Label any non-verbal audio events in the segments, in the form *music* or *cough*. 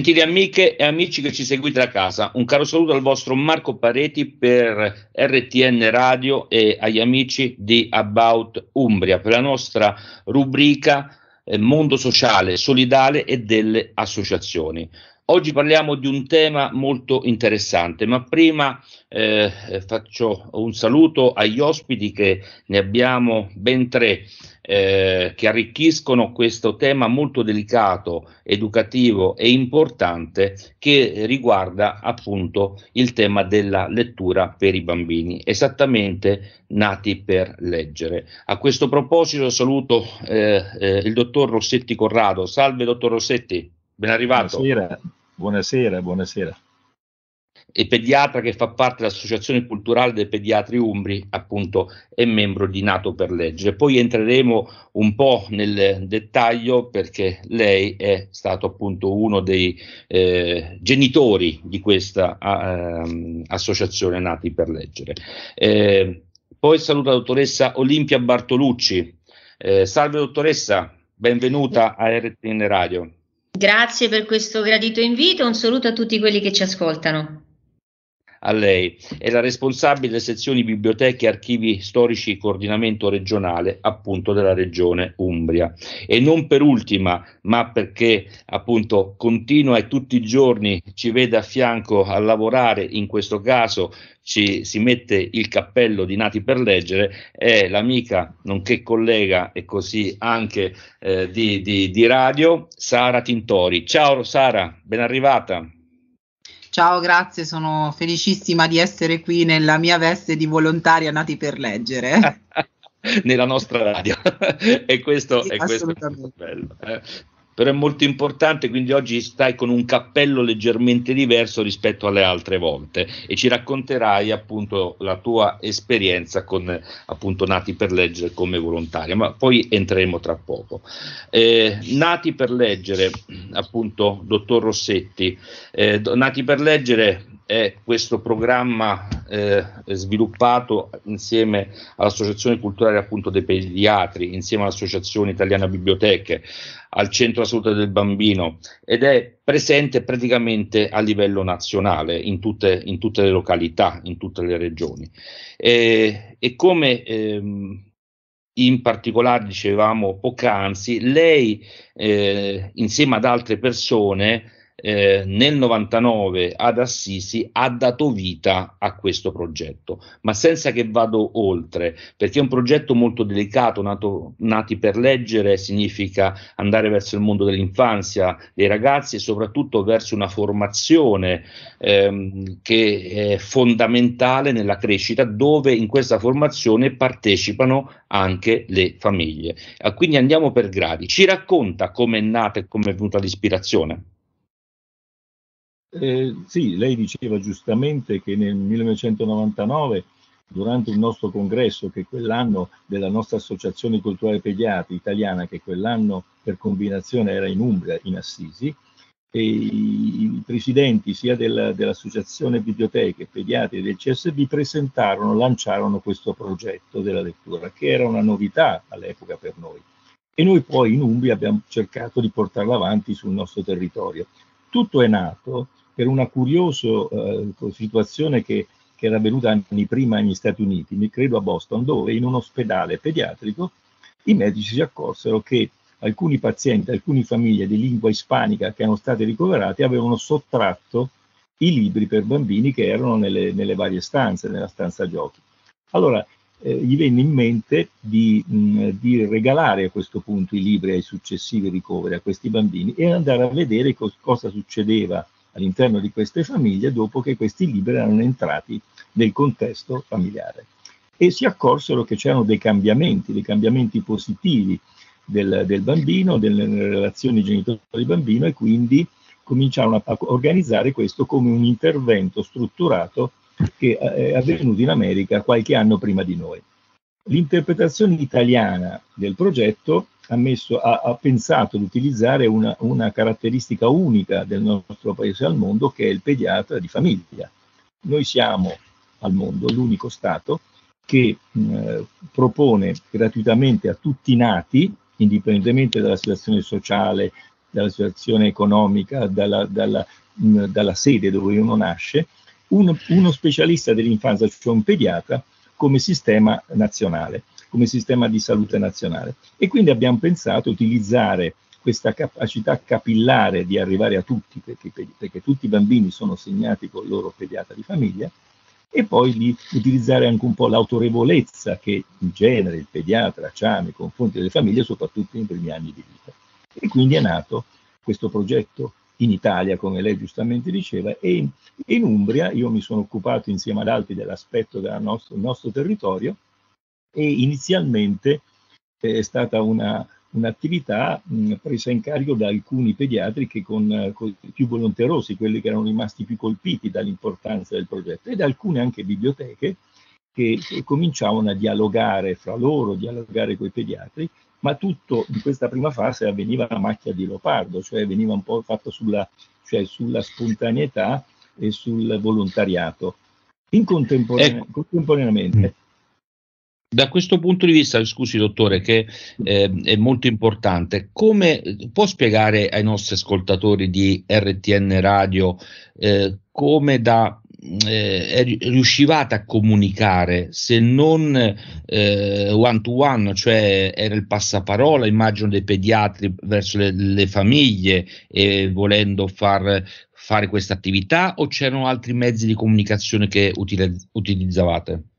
Gentili amiche e amici che ci seguite da casa, un caro saluto al vostro Marco Pareti per RTN Radio e agli amici di About Umbria per la nostra rubrica eh, Mondo sociale, solidale e delle associazioni. Oggi parliamo di un tema molto interessante, ma prima eh, faccio un saluto agli ospiti che ne abbiamo ben tre eh, che arricchiscono questo tema molto delicato, educativo e importante che riguarda appunto il tema della lettura per i bambini, esattamente nati per leggere. A questo proposito saluto eh, eh il dottor Rossetti Corrado. Salve dottor Rossetti, ben arrivato. Buonasera. Buonasera, buonasera. E pediatra che fa parte dell'Associazione Culturale dei Pediatri Umbri, appunto, è membro di Nato per Leggere. Poi entreremo un po' nel dettaglio perché lei è stato appunto uno dei eh, genitori di questa uh, associazione Nati per Leggere. Eh, poi saluto la dottoressa Olimpia Bartolucci. Eh, salve dottoressa, benvenuta a RTN Radio. Grazie per questo gradito invito, un saluto a tutti quelli che ci ascoltano. A lei è la responsabile sezioni biblioteche archivi storici coordinamento regionale appunto della regione Umbria e non per ultima ma perché appunto continua e tutti i giorni ci vede a fianco a lavorare in questo caso ci, si mette il cappello di Nati per leggere, è l'amica, nonché collega e così anche eh, di, di, di radio, Sara Tintori. Ciao Sara, ben arrivata. Ciao, grazie, sono felicissima di essere qui nella mia veste di volontaria nati per leggere. *laughs* nella nostra radio *laughs* e questo, sì, è, questo bello. Eh però è molto importante, quindi oggi stai con un cappello leggermente diverso rispetto alle altre volte e ci racconterai appunto la tua esperienza con appunto Nati per leggere come volontaria, ma poi entreremo tra poco. Eh, nati per leggere, appunto, dottor Rossetti, eh, Nati per leggere è questo programma eh, sviluppato insieme all'Associazione Culturale appunto dei Pediatri, insieme all'Associazione Italiana Biblioteche, al Centro Salute del Bambino ed è presente praticamente a livello nazionale in tutte, in tutte le località, in tutte le regioni. E, e come ehm, in particolare dicevamo poc'anzi, lei eh, insieme ad altre persone eh, nel 99 ad Assisi ha dato vita a questo progetto, ma senza che vado oltre, perché è un progetto molto delicato, nato, nati per leggere significa andare verso il mondo dell'infanzia dei ragazzi e soprattutto verso una formazione ehm, che è fondamentale nella crescita, dove in questa formazione partecipano anche le famiglie. Quindi andiamo per gradi. Ci racconta come è nata e come è venuta l'ispirazione? Eh, sì, lei diceva giustamente che nel 1999, durante il nostro congresso, che quell'anno della nostra associazione culturale pediatri italiana, che quell'anno per combinazione era in Umbria, in Assisi, e i presidenti sia della, dell'associazione biblioteche, pediatri del CSB presentarono, lanciarono questo progetto della lettura, che era una novità all'epoca per noi. E noi poi in Umbria abbiamo cercato di portarla avanti sul nostro territorio. Tutto è nato per una curiosa eh, situazione che, che, era avvenuta anni prima negli Stati Uniti, mi credo a Boston, dove in un ospedale pediatrico i medici si accorsero che alcuni pazienti, alcune famiglie di lingua ispanica che erano state ricoverate avevano sottratto i libri per bambini che erano nelle, nelle varie stanze, nella stanza giochi. Allora eh, gli venne in mente di, mh, di, regalare a questo punto i libri ai successivi ricoveri a questi bambini e andare a vedere co- cosa succedeva all'interno di queste famiglie dopo che questi libri erano entrati nel contesto familiare. E si accorsero che c'erano dei cambiamenti, dei cambiamenti positivi del, del bambino, delle relazioni genitori-bambino e quindi cominciarono a, organizzare questo come un intervento strutturato che è avvenuto in America qualche anno prima di noi. L'interpretazione italiana del progetto ha, messo, ha, ha pensato di utilizzare una, una, caratteristica unica del nostro paese al mondo che è il pediatra di famiglia. Noi siamo al mondo l'unico Stato che mh, propone gratuitamente a tutti i nati, indipendentemente dalla situazione sociale, dalla situazione economica, dalla, dalla, mh, dalla, sede dove uno nasce, uno, uno specialista dell'infanzia, cioè un pediatra, come sistema nazionale, come sistema di salute nazionale. E quindi abbiamo pensato di utilizzare questa capacità capillare di arrivare a tutti, perché, perché tutti i bambini sono segnati con il loro pediatra di famiglia, e poi di utilizzare anche un po' l'autorevolezza che in genere il pediatra ha nei confronti delle famiglie, soprattutto nei primi anni di vita. E quindi è nato questo progetto in Italia, come lei giustamente diceva, e in, in Umbria io mi sono occupato insieme ad altri dell'aspetto del nostro, nostro territorio e inizialmente eh, è stata una, un'attività mh, presa in carico da alcuni pediatri che con, con, più volonterosi, quelli che erano rimasti più colpiti dall'importanza del progetto, e da alcune anche biblioteche che, che cominciavano a dialogare fra loro, dialogare con i pediatri, ma tutto in questa prima fase avveniva a macchia di leopardo, cioè veniva un po' fatto sulla, cioè sulla spontaneità e sul volontariato. In contemporanea, ecco. contemporaneamente da questo punto di vista, scusi dottore, che eh, è molto importante, come può spiegare ai nostri ascoltatori di RTN Radio eh, come da eh, riuscivate a comunicare se non eh, one to one, cioè era il passaparola, immagino dei pediatri verso le, le famiglie e volendo far fare questa attività o c'erano altri mezzi di comunicazione che utilizz- utilizzavate?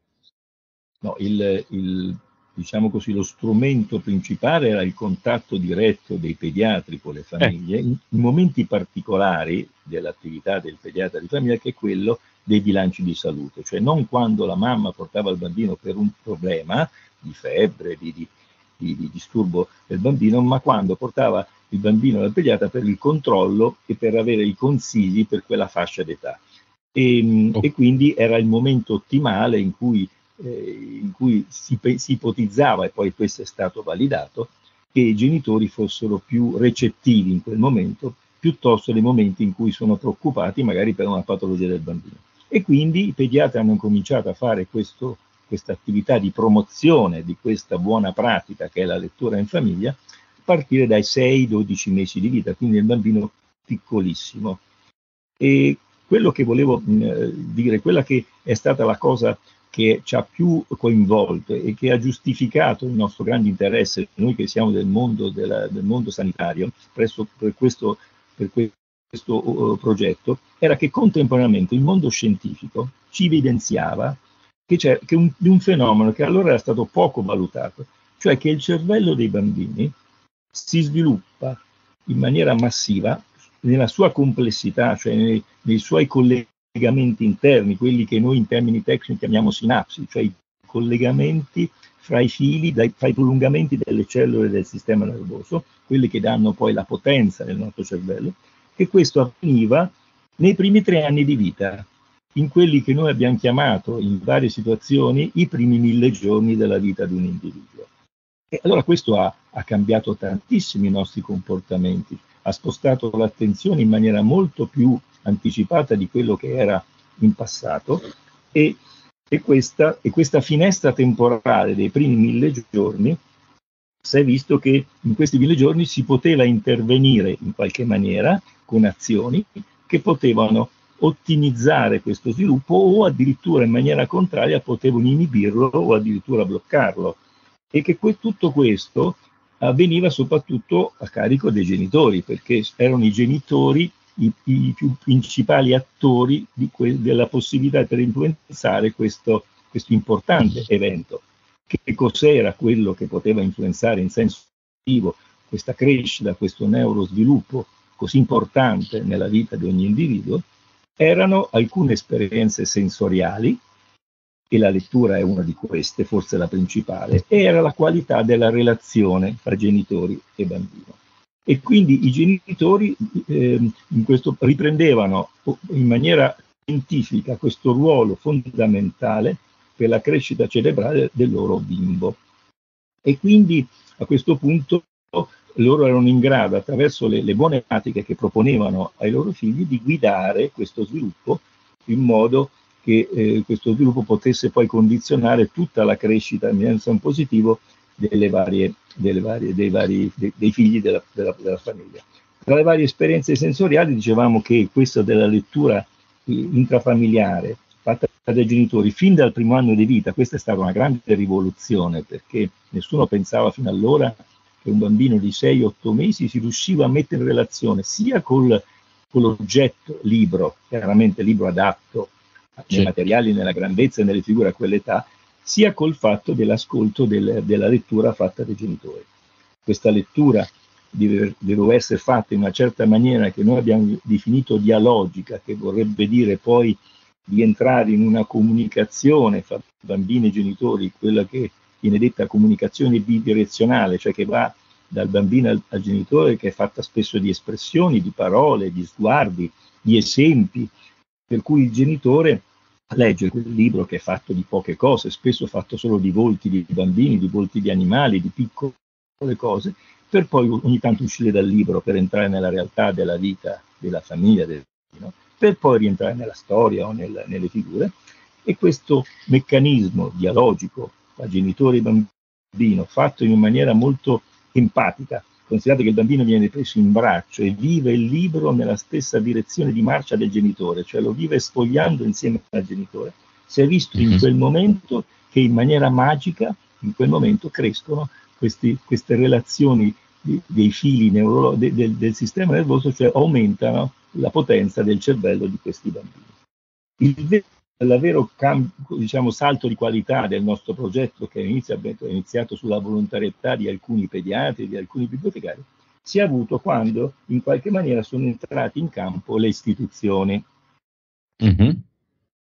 No, il, il, diciamo così, lo strumento principale era il contatto diretto dei pediatri con le famiglie, eh. in, in, momenti particolari dell'attività del pediatra di famiglia, che è quello dei bilanci di salute, cioè non quando la mamma portava il bambino per un problema di febbre, di, di, di, di disturbo del bambino, ma quando portava il bambino dal pediatra per il controllo e per avere i consigli per quella fascia d'età. E, oh. e quindi era il momento ottimale in cui in cui si, si ipotizzava, e poi questo è stato validato, che i genitori fossero più recettivi in quel momento piuttosto dei momenti in cui sono preoccupati magari per una patologia del bambino. E quindi i pediatri hanno cominciato a fare questa attività di promozione di questa buona pratica che è la lettura in famiglia a partire dai 6-12 mesi di vita, quindi il bambino piccolissimo. E quello che volevo mh, dire, quella che è stata la cosa che ci ha più coinvolto e che ha giustificato il nostro grande interesse, noi che siamo del mondo, della, del mondo sanitario, presso, per questo, per questo uh, progetto, era che contemporaneamente il mondo scientifico ci evidenziava che c'è che un, un fenomeno che allora era stato poco valutato, cioè che il cervello dei bambini si sviluppa in maniera massiva nella sua complessità, cioè nei, nei suoi collegamenti collegamenti interni, quelli che noi in termini tecnici chiamiamo sinapsi, cioè i collegamenti fra i fili, dai, fra i prolungamenti delle cellule del sistema nervoso, quelli che danno poi la potenza del nostro cervello, che questo avveniva nei primi tre anni di vita, in quelli che noi abbiamo chiamato in varie situazioni i primi mille giorni della vita di un individuo. E allora questo ha, ha cambiato tantissimi i nostri comportamenti, ha spostato l'attenzione in maniera molto più anticipata di quello che era in passato e, e, questa, e questa finestra temporale dei primi mille giorni si è visto che in questi mille giorni si poteva intervenire in qualche maniera con azioni che potevano ottimizzare questo sviluppo o addirittura in maniera contraria potevano inibirlo o addirittura bloccarlo e che que- tutto questo avveniva soprattutto a carico dei genitori perché erano i genitori i, i più principali attori della possibilità per influenzare questo, questo importante evento. Che cos'era quello che poteva influenzare in senso positivo questa crescita, questo neurosviluppo così importante nella vita di ogni individuo? Erano alcune esperienze sensoriali, e la lettura è una di queste, forse la principale, e era la qualità della relazione tra genitori e bambino e quindi i genitori eh, questo, riprendevano in maniera scientifica questo ruolo fondamentale per la crescita cerebrale del loro bimbo. E quindi a questo punto loro erano in grado, attraverso le, le buone pratiche che proponevano ai loro figli, di guidare questo sviluppo in modo che eh, questo sviluppo potesse poi condizionare tutta la crescita in senso positivo delle varie, delle varie, dei, vari, dei, dei, figli della, della, della, famiglia. Tra le varie esperienze sensoriali dicevamo che questa della lettura intrafamiliare fatta dai genitori fin dal primo anno di vita, questa è stata una grande rivoluzione perché nessuno pensava fino allora che un bambino di 6-8 mesi si riusciva a mettere in relazione sia col, con l'oggetto libro, chiaramente libro adatto nei materiali, nella grandezza e nelle figure a quell'età, sia col fatto dell'ascolto del, della lettura fatta dai genitori. Questa lettura deve, essere fatta in una certa maniera che noi abbiamo definito dialogica, che vorrebbe dire poi di entrare in una comunicazione fra bambini e genitori, quella che viene detta comunicazione bidirezionale, cioè che va dal bambino al, al, genitore, che è fatta spesso di espressioni, di parole, di sguardi, di esempi, per cui il genitore legge quel libro che è fatto di poche cose, spesso fatto solo di volti di bambini, di volti di animali, di piccole cose, per poi ogni tanto uscire dal libro per entrare nella realtà della vita della famiglia, del, no? per poi rientrare nella storia o nel, nelle figure. E questo meccanismo dialogico tra genitore e bambino, fatto in maniera molto empatica, considerate che il bambino viene preso in braccio e vive il libro nella stessa direzione di marcia del genitore, cioè lo vive sfogliando insieme al genitore, si è visto in mhm. quel momento che in maniera magica, in quel momento crescono questi, queste relazioni dei fili neuro, de, de, del sistema nervoso, cioè aumentano la potenza del cervello di questi bambini. Il la vero diciamo, salto di qualità del nostro progetto, che inizia, è iniziato sulla volontarietà di alcuni pediatri, di alcuni bibliotecari, si è avuto quando in qualche maniera sono entrate in campo le istituzioni. Mm-hmm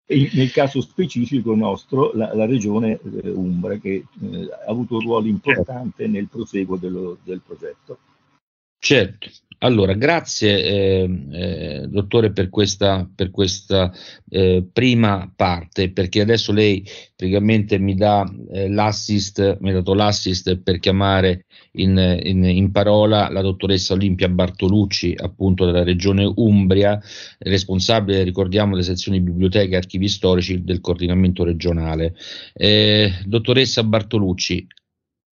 nel caso specifico nostro la, la regione eh, Umbra che eh, ha avuto un ruolo importante nel proseguo dello, del progetto. Certo, allora grazie eh, eh, dottore per questa, per questa eh, prima parte perché adesso lei praticamente mi dà eh, l'assist, mi ha dato l'assist per chiamare in, in, in, parola la dottoressa Olimpia Bartolucci appunto della regione Umbria, responsabile ricordiamo delle sezioni biblioteche e archivi storici del coordinamento regionale. Eh, dottoressa Bartolucci,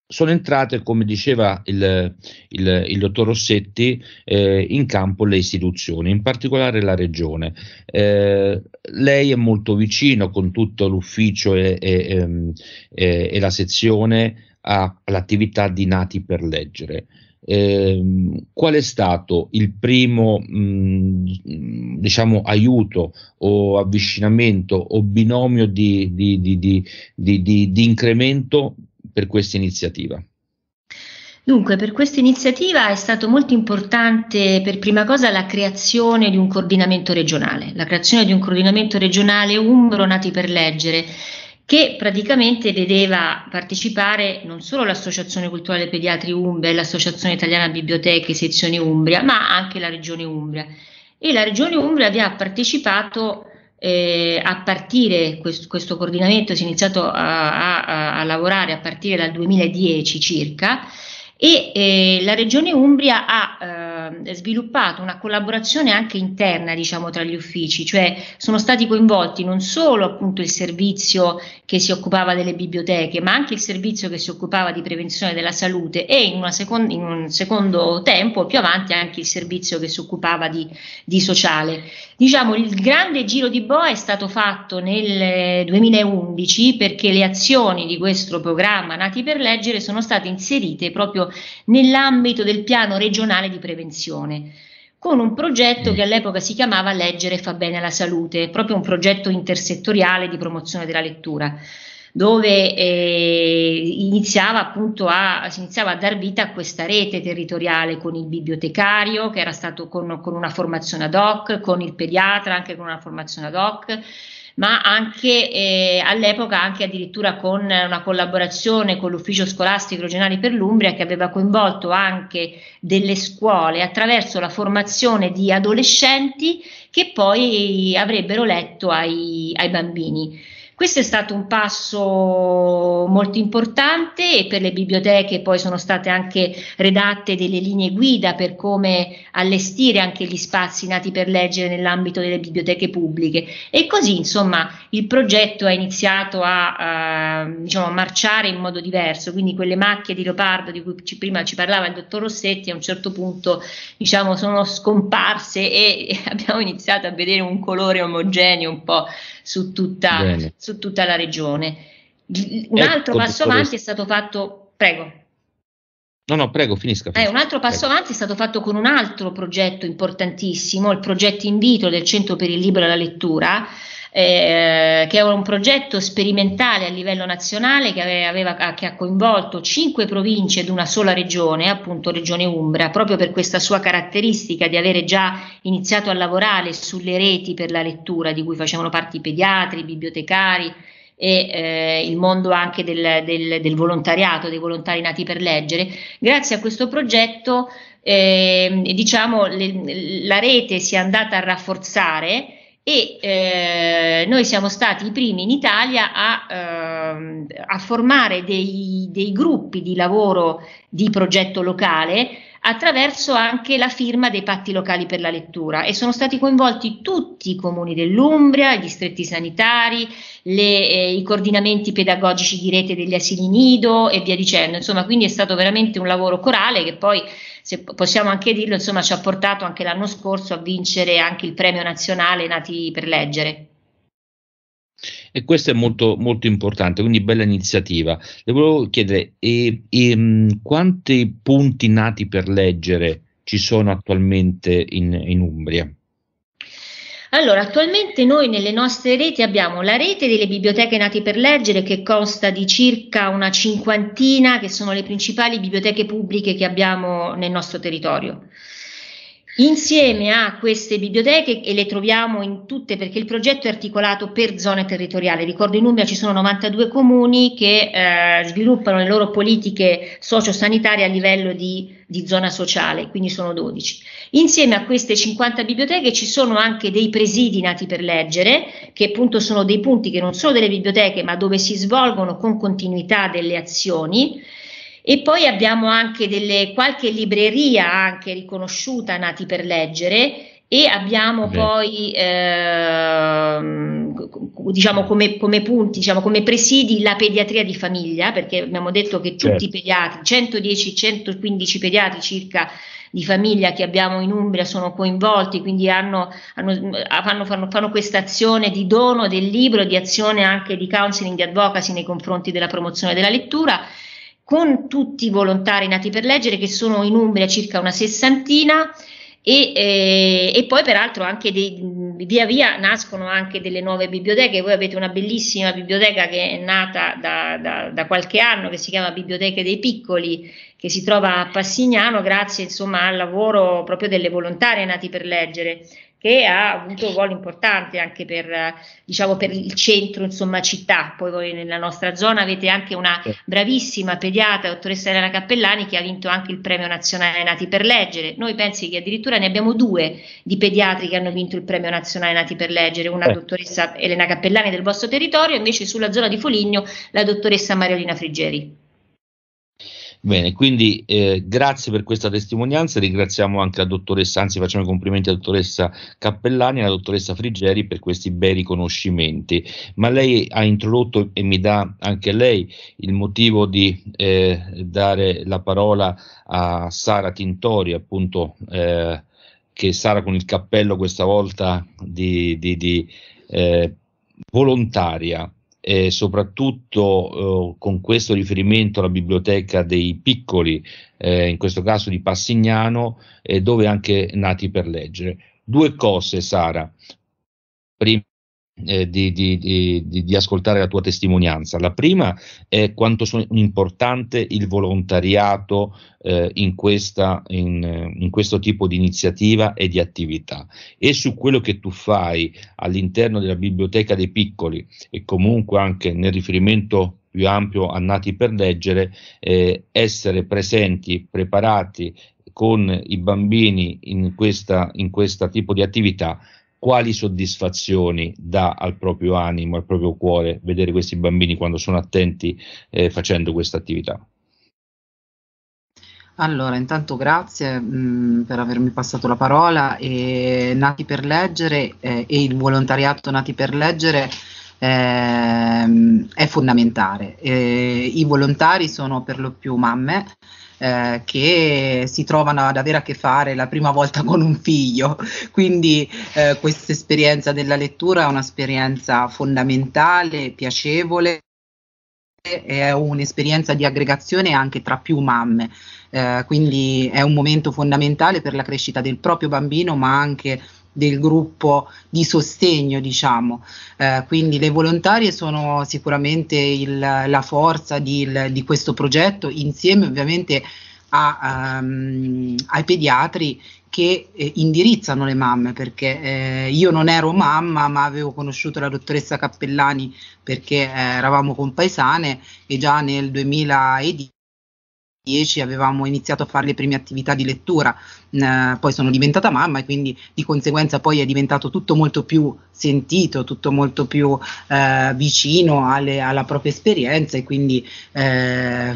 sono entrate, come diceva il, il, il dottor Rossetti, eh, in campo le istituzioni, in particolare la regione. Eh, lei è molto vicino con tutto l'ufficio e, e, ehm, e, e la sezione all'attività di Nati per leggere. Eh, qual è stato il primo mh, diciamo aiuto o avvicinamento o binomio di, di, di, di incremento per questa iniziativa? Dunque, per questa iniziativa è stato molto importante per prima cosa la creazione di un coordinamento regionale, la creazione di un coordinamento regionale Umbro Nati per Leggere, che praticamente vedeva partecipare non solo l'Associazione Culturale Pediatri Umbria e l'Associazione Italiana Biblioteche Sezione Umbria, ma anche la Regione Umbria. E la Regione Umbria vi ha partecipato eh, a partire questo, questo, coordinamento si è iniziato a, a, a, lavorare a partire dal 2010 circa e eh, la Regione Umbria ha eh, sviluppato una collaborazione anche interna diciamo tra gli uffici, cioè sono stati coinvolti non solo appunto il servizio che si occupava delle biblioteche, ma anche il servizio che si occupava di prevenzione della salute e in, seconda, in un secondo tempo più avanti anche il servizio che si occupava di, di sociale. Diciamo il grande giro di boa è stato fatto nel 2011 perché le azioni di questo programma Nati per leggere sono state inserite proprio nell'ambito del piano regionale di prevenzione con un progetto che all'epoca si chiamava Leggere fa bene alla salute, proprio un progetto intersettoriale di promozione della lettura, dove eh, iniziava appunto a, si iniziava a dar vita a questa rete territoriale con il bibliotecario, che era stato con, con una formazione ad hoc, con il pediatra anche con una formazione ad hoc, ma anche eh, all'epoca anche addirittura con una collaborazione con l'ufficio scolastico regionale per l'Umbria che aveva coinvolto anche delle scuole attraverso la formazione di adolescenti che poi avrebbero letto ai, ai bambini. Questo è stato un passo molto importante e per le biblioteche poi sono state anche redatte delle linee guida per come allestire anche gli spazi nati per leggere nell'ambito delle biblioteche pubbliche. E così insomma il progetto ha iniziato a, a diciamo, marciare in modo diverso, quindi quelle macchie di leopardo di cui ci, prima ci parlava il dottor Rossetti a un certo punto diciamo, sono scomparse e *laughs* abbiamo iniziato a vedere un colore omogeneo un po' su tutta, su tutta la regione. Un ecco, altro passo avanti è stato fatto, prego. No, no, prego, finisca. finisca. Eh, un altro passo prego. avanti è stato fatto con un altro progetto importantissimo, il progetto Invito del Centro per il Libro e la Lettura, eh, che è un progetto sperimentale a livello nazionale che, aveva, che, ha coinvolto cinque province ed una sola regione, appunto Regione Umbria, proprio per questa sua caratteristica di avere già iniziato a lavorare sulle reti per la lettura di cui facevano parte i pediatri, i bibliotecari e eh, il mondo anche del, del, del, volontariato, dei volontari nati per leggere. Grazie a questo progetto eh, diciamo, le, la rete si è andata a rafforzare e eh, noi siamo stati i primi in Italia a, eh, a formare dei, dei, gruppi di lavoro di progetto locale attraverso anche la firma dei patti locali per la lettura e sono stati coinvolti tutti i comuni dell'Umbria, i distretti sanitari, le, eh, i coordinamenti pedagogici di rete degli asili nido e via dicendo. Insomma, quindi è stato veramente un lavoro corale che poi se possiamo anche dirlo, insomma, ci ha portato anche l'anno scorso a vincere anche il premio nazionale Nati per leggere. E questo è molto, molto importante, quindi bella iniziativa. Le volevo chiedere, e, e, quanti punti nati per leggere ci sono attualmente in, in Umbria? Allora, attualmente noi nelle nostre reti abbiamo la rete delle biblioteche nati per leggere che consta di circa una cinquantina che sono le principali biblioteche pubbliche che abbiamo nel nostro territorio. Insieme a queste biblioteche, e le troviamo in tutte perché il progetto è articolato per zone territoriali, ricordo in Umbria ci sono 92 comuni che eh, sviluppano le loro politiche sociosanitarie a livello di, di, zona sociale, quindi sono 12. Insieme a queste 50 biblioteche ci sono anche dei presidi nati per leggere, che appunto sono dei punti che non sono delle biblioteche ma dove si svolgono con continuità delle azioni e poi abbiamo anche delle, qualche libreria anche riconosciuta nati per leggere e abbiamo Beh. poi eh, diciamo come, come, punti, diciamo come presidi la pediatria di famiglia, perché abbiamo detto che tutti certo. i pediatri, 110-115 pediatri circa di famiglia che abbiamo in Umbria sono coinvolti, quindi hanno, hanno, fanno, fanno, fanno questa azione di dono del libro, di azione anche di counseling, di advocacy nei confronti della promozione della lettura con tutti i volontari nati per leggere che sono in Umbria circa una sessantina e, eh, e, poi peraltro anche dei, via via nascono anche delle nuove biblioteche, voi avete una bellissima biblioteca che è nata da, da, da qualche anno che si chiama Biblioteche dei Piccoli che si trova a Passignano grazie insomma al lavoro proprio delle volontarie nati per leggere che ha avuto un ruolo importante anche per, diciamo, per il centro, insomma, città. Poi voi nella nostra zona avete anche una bravissima pediatra, dottoressa Elena Cappellani, che ha vinto anche il premio nazionale Nati per Leggere. Noi pensi che addirittura ne abbiamo due di pediatri che hanno vinto il premio nazionale Nati per Leggere, una eh. dottoressa Elena Cappellani del vostro territorio, invece sulla zona di Foligno la dottoressa Mariolina Friggeri. Bene, quindi eh, grazie per questa testimonianza, ringraziamo anche la dottoressa, anzi facciamo i complimenti alla dottoressa Cappellani e alla dottoressa Friggeri per questi bei riconoscimenti, ma lei ha introdotto e mi dà anche lei il motivo di eh, dare la parola a Sara Tintori, appunto, eh, che Sara con il cappello questa volta di, di, di eh, volontaria eh, soprattutto eh, con questo riferimento alla biblioteca dei piccoli, eh, in questo caso di Passignano, dove anche nati per leggere. Due cose, Sara. Prima, eh, di, di, di, di, ascoltare la tua testimonianza. La prima è quanto sono importante il volontariato eh, in, questa, in, in, questo tipo di iniziativa e di attività e su quello che tu fai all'interno della biblioteca dei piccoli e comunque anche nel riferimento più ampio a nati per leggere, eh, essere presenti, preparati con i bambini in questo tipo di attività quali soddisfazioni dà al proprio animo, al proprio cuore vedere questi bambini quando sono attenti eh, facendo questa attività. Allora, intanto grazie mh, mm, per avermi passato la parola. E Nati per leggere eh, e il volontariato Nati per leggere eh, è fondamentale. Eh, I volontari sono per lo più mamme eh, che si trovano ad avere a che fare la prima volta con un figlio, quindi eh, questa esperienza della lettura è un'esperienza fondamentale, piacevole è un'esperienza di aggregazione anche tra più mamme, eh, quindi è un momento fondamentale per la crescita del proprio bambino, ma anche del gruppo di sostegno, diciamo. Eh, quindi le volontarie sono sicuramente il, la forza di, il, di, questo progetto, insieme ovviamente a, um, ai pediatri che eh, indirizzano le mamme, perché eh, io non ero mamma, ma avevo conosciuto la dottoressa Cappellani perché eh, eravamo compaesane e già nel 2010 avevamo iniziato a fare le prime attività di lettura, eh, poi sono diventata mamma e quindi di conseguenza poi è diventato tutto molto più sentito, tutto molto più eh, vicino alle, alla propria esperienza e quindi eh,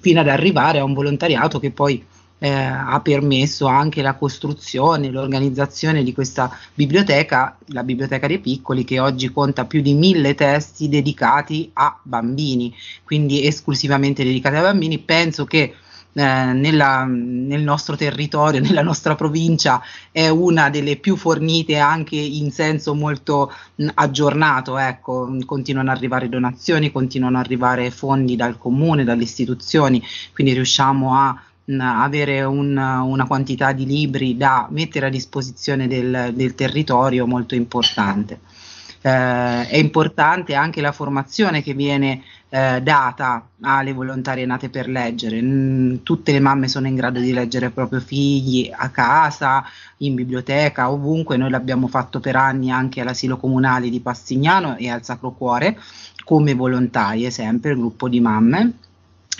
fino ad arrivare a un volontariato che poi eh, ha permesso anche la costruzione, l'organizzazione di questa biblioteca, la Biblioteca dei Piccoli, che oggi conta più di mille testi dedicati a bambini, quindi esclusivamente dedicati a bambini. Penso che eh, nella, nel nostro territorio, *laughs* nella nostra provincia, è una delle più fornite anche in senso molto mh, aggiornato. Ecco, continuano ad arrivare donazioni, continuano ad arrivare fondi dal comune, dalle istituzioni, quindi riusciamo a avere un, una quantità di libri da mettere a disposizione del, del territorio molto importante. Eh, è importante anche la formazione che viene eh, data alle volontarie nate per leggere. Mm, tutte le mamme sono in grado di leggere i propri figli a casa, in biblioteca, ovunque. Noi l'abbiamo fatto per anni anche all'asilo comunale di Passignano e al Sacro Cuore come volontarie, sempre il gruppo di mamme.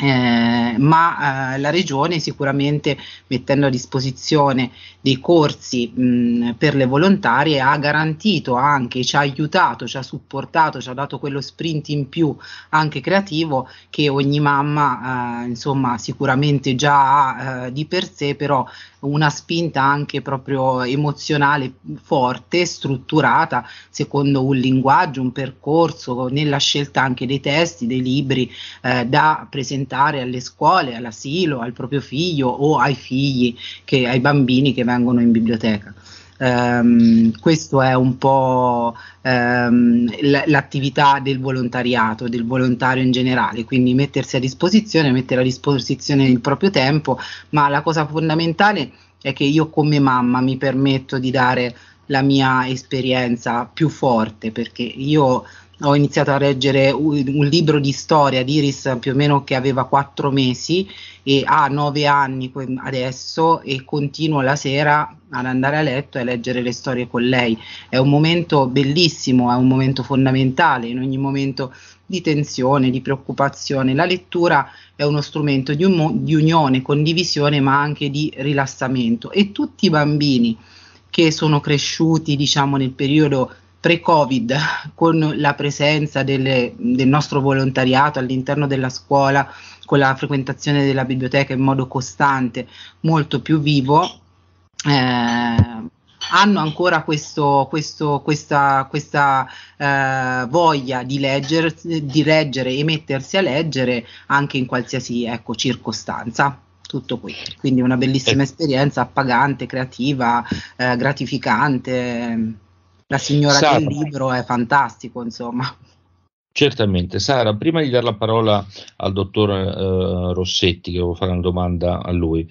Eh, ma eh, la regione sicuramente mettendo a disposizione dei corsi mh, per le volontarie ha garantito anche, ci ha aiutato, ci ha supportato, ci ha dato quello sprint in più anche creativo che ogni mamma eh, insomma sicuramente già ha eh, di per sé, però una spinta anche proprio emozionale forte, strutturata secondo un linguaggio, un percorso, nella scelta anche dei testi, dei libri eh, da presentare alle scuole, all'asilo, al proprio figlio o ai figli, che, ai bambini che vengono in biblioteca. Um, questo è un po' um, l'attività del volontariato, del volontario in generale, quindi mettersi a disposizione, mettere a disposizione il proprio tempo, ma la cosa fondamentale è che io come mamma mi permetto di dare la mia esperienza più forte perché io ho iniziato a leggere un, un, libro di storia di Iris più o meno che aveva quattro mesi e ha nove anni adesso e continuo la sera ad andare a letto e a leggere le storie con lei. È un momento bellissimo, è un momento fondamentale in ogni momento di tensione, di preoccupazione. La lettura è uno strumento di, un, di unione, condivisione, ma anche di rilassamento e tutti i bambini che sono cresciuti, diciamo, nel periodo pre-Covid con la presenza delle, del nostro volontariato all'interno della scuola, con la frequentazione della biblioteca in modo costante, molto più vivo, eh, hanno ancora questo, questo, questa, questa eh, voglia di, legger, di leggere e mettersi a leggere anche in qualsiasi ecco, circostanza tutto qui. Quindi una bellissima eh. esperienza, appagante, creativa, eh, gratificante. La signora Sara. del libro è fantastico, insomma. Certamente. Sara, prima di dare la parola al dottor eh, Rossetti, che devo fare una domanda a lui,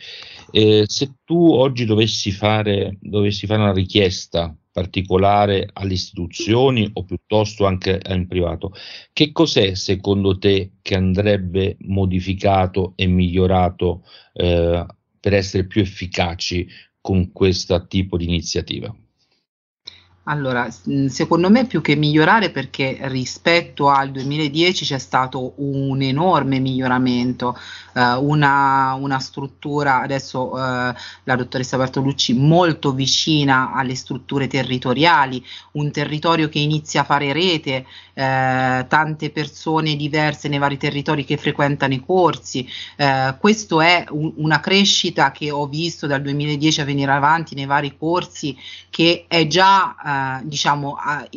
eh, se tu oggi dovessi fare, dovessi fare una richiesta particolare alle istituzioni o piuttosto anche in privato, che cos'è secondo te che andrebbe modificato e migliorato eh, per essere più efficaci con questo tipo di iniziativa? Allora, secondo me più che migliorare perché rispetto al 2010 c'è stato un enorme miglioramento, eh, una, una, struttura, adesso eh, la dottoressa Bartolucci, molto vicina alle strutture territoriali, un territorio che inizia a fare rete, eh, tante persone diverse nei vari territori che frequentano i corsi. Eh, questo è un, una crescita che ho visto dal 2010 a venire avanti nei vari corsi che è già diciamo a,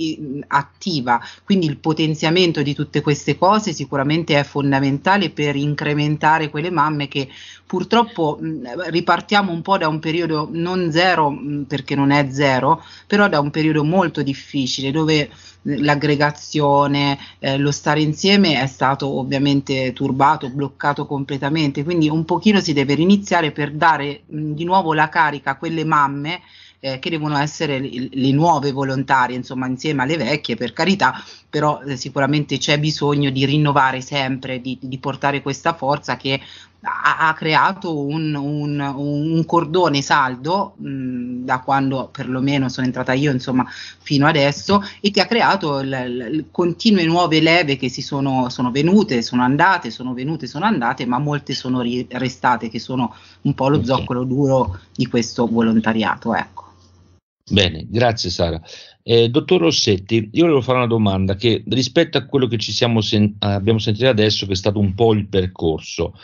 attiva, quindi il potenziamento di tutte queste cose sicuramente è fondamentale per incrementare quelle mamme che purtroppo mh, ripartiamo un po' da un periodo non zero mh, perché non è zero, però da un periodo molto difficile dove l'aggregazione, eh, lo stare insieme è stato ovviamente turbato, bloccato completamente, quindi un pochino si deve riniziare per dare mh, di nuovo la carica a quelle mamme eh, che devono essere le, le, nuove volontarie, insomma, insieme alle vecchie, per carità, però eh, sicuramente c'è bisogno di rinnovare sempre, di, di portare questa forza che ha, ha creato un, un, un, cordone saldo mh, da quando perlomeno sono entrata io, insomma, fino adesso, e che ha creato l, l, continue nuove leve che si sono, sono venute, sono andate, sono venute, sono andate, ma molte sono ri, restate, che sono un po' lo zoccolo duro di questo volontariato. Ecco. Bene, grazie Sara. Eh, dottor Rossetti, io volevo fare una domanda che rispetto a quello che sen- abbiamo sentito adesso, che è stato un po' il percorso,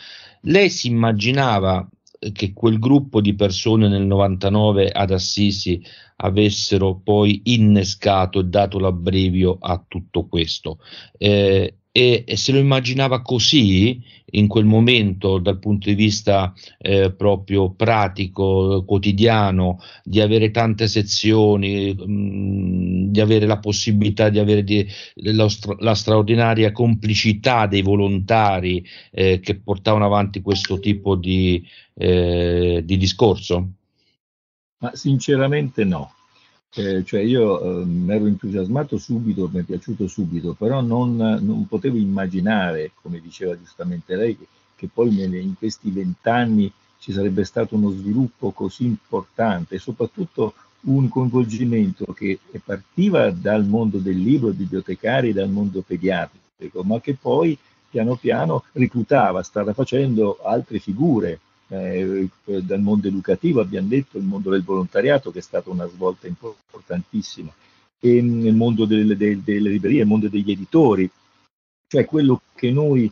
lei si immaginava che quel gruppo di persone nel 99 ad Assisi avessero poi innescato e dato l'abbrivio a tutto questo? Eh, e, e, se lo immaginava così in quel momento dal punto di vista eh, proprio pratico, quotidiano, di avere tante sezioni, mh, mm, di avere la possibilità di avere di, la, la, straordinaria complicità dei volontari eh, che portavano avanti questo tipo di, eh, di discorso? Ma sinceramente no. Eh, cioè io mi ero entusiasmato subito, mi è piaciuto subito, però non, non potevo immaginare, come diceva giustamente lei, che, che poi nelle, in questi vent'anni ci sarebbe stato uno sviluppo così importante e soprattutto un coinvolgimento che partiva dal mondo del libro, bibliotecari, dal mondo pediatrico, ma che poi piano piano reclutava, stava facendo altre figure eh, dal mondo educativo, abbiamo detto, il mondo del volontariato che è stata una svolta importantissima, e nel mondo delle, delle, delle librerie, il mondo degli editori, cioè quello che noi